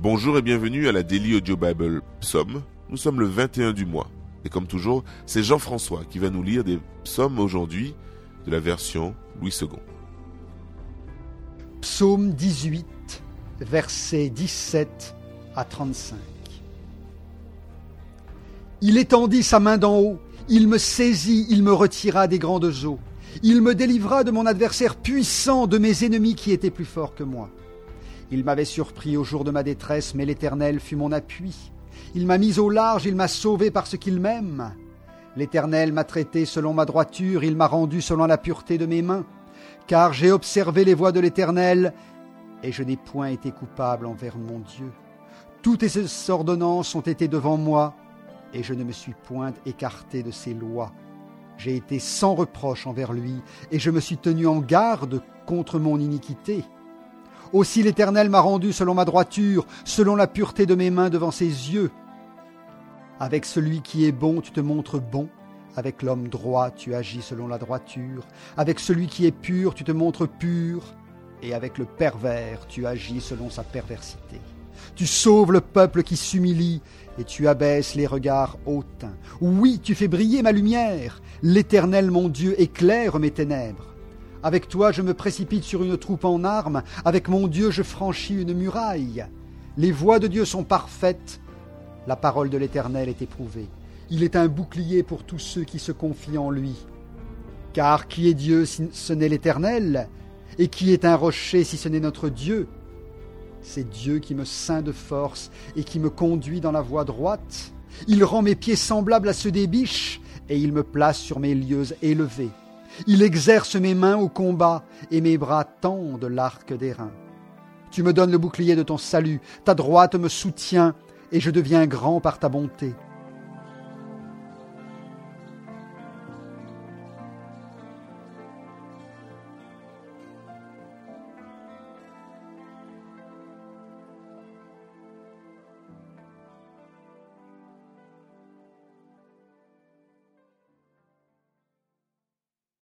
Bonjour et bienvenue à la Daily Audio Bible Psaume. Nous sommes le 21 du mois. Et comme toujours, c'est Jean-François qui va nous lire des psaumes aujourd'hui de la version Louis II. Psaume 18, versets 17 à 35. Il étendit sa main d'en haut, il me saisit, il me retira des grandes eaux. Il me délivra de mon adversaire puissant, de mes ennemis qui étaient plus forts que moi. Il m'avait surpris au jour de ma détresse, mais l'Éternel fut mon appui. Il m'a mis au large, il m'a sauvé parce qu'il m'aime. L'Éternel m'a traité selon ma droiture, il m'a rendu selon la pureté de mes mains. Car j'ai observé les voies de l'Éternel, et je n'ai point été coupable envers mon Dieu. Toutes ses ordonnances ont été devant moi, et je ne me suis point écarté de ses lois. J'ai été sans reproche envers lui, et je me suis tenu en garde contre mon iniquité. Aussi l'Éternel m'a rendu selon ma droiture, selon la pureté de mes mains devant ses yeux. Avec celui qui est bon, tu te montres bon. Avec l'homme droit, tu agis selon la droiture. Avec celui qui est pur, tu te montres pur. Et avec le pervers, tu agis selon sa perversité. Tu sauves le peuple qui s'humilie, et tu abaisses les regards hautains. Oui, tu fais briller ma lumière. L'Éternel mon Dieu éclaire mes ténèbres. Avec toi, je me précipite sur une troupe en armes. Avec mon Dieu, je franchis une muraille. Les voies de Dieu sont parfaites. La parole de l'Éternel est éprouvée. Il est un bouclier pour tous ceux qui se confient en lui. Car qui est Dieu si ce n'est l'Éternel? Et qui est un rocher si ce n'est notre Dieu? C'est Dieu qui me ceint de force et qui me conduit dans la voie droite. Il rend mes pieds semblables à ceux des biches et il me place sur mes lieux élevés. Il exerce mes mains au combat et mes bras tendent l'arc des reins. Tu me donnes le bouclier de ton salut, ta droite me soutient et je deviens grand par ta bonté.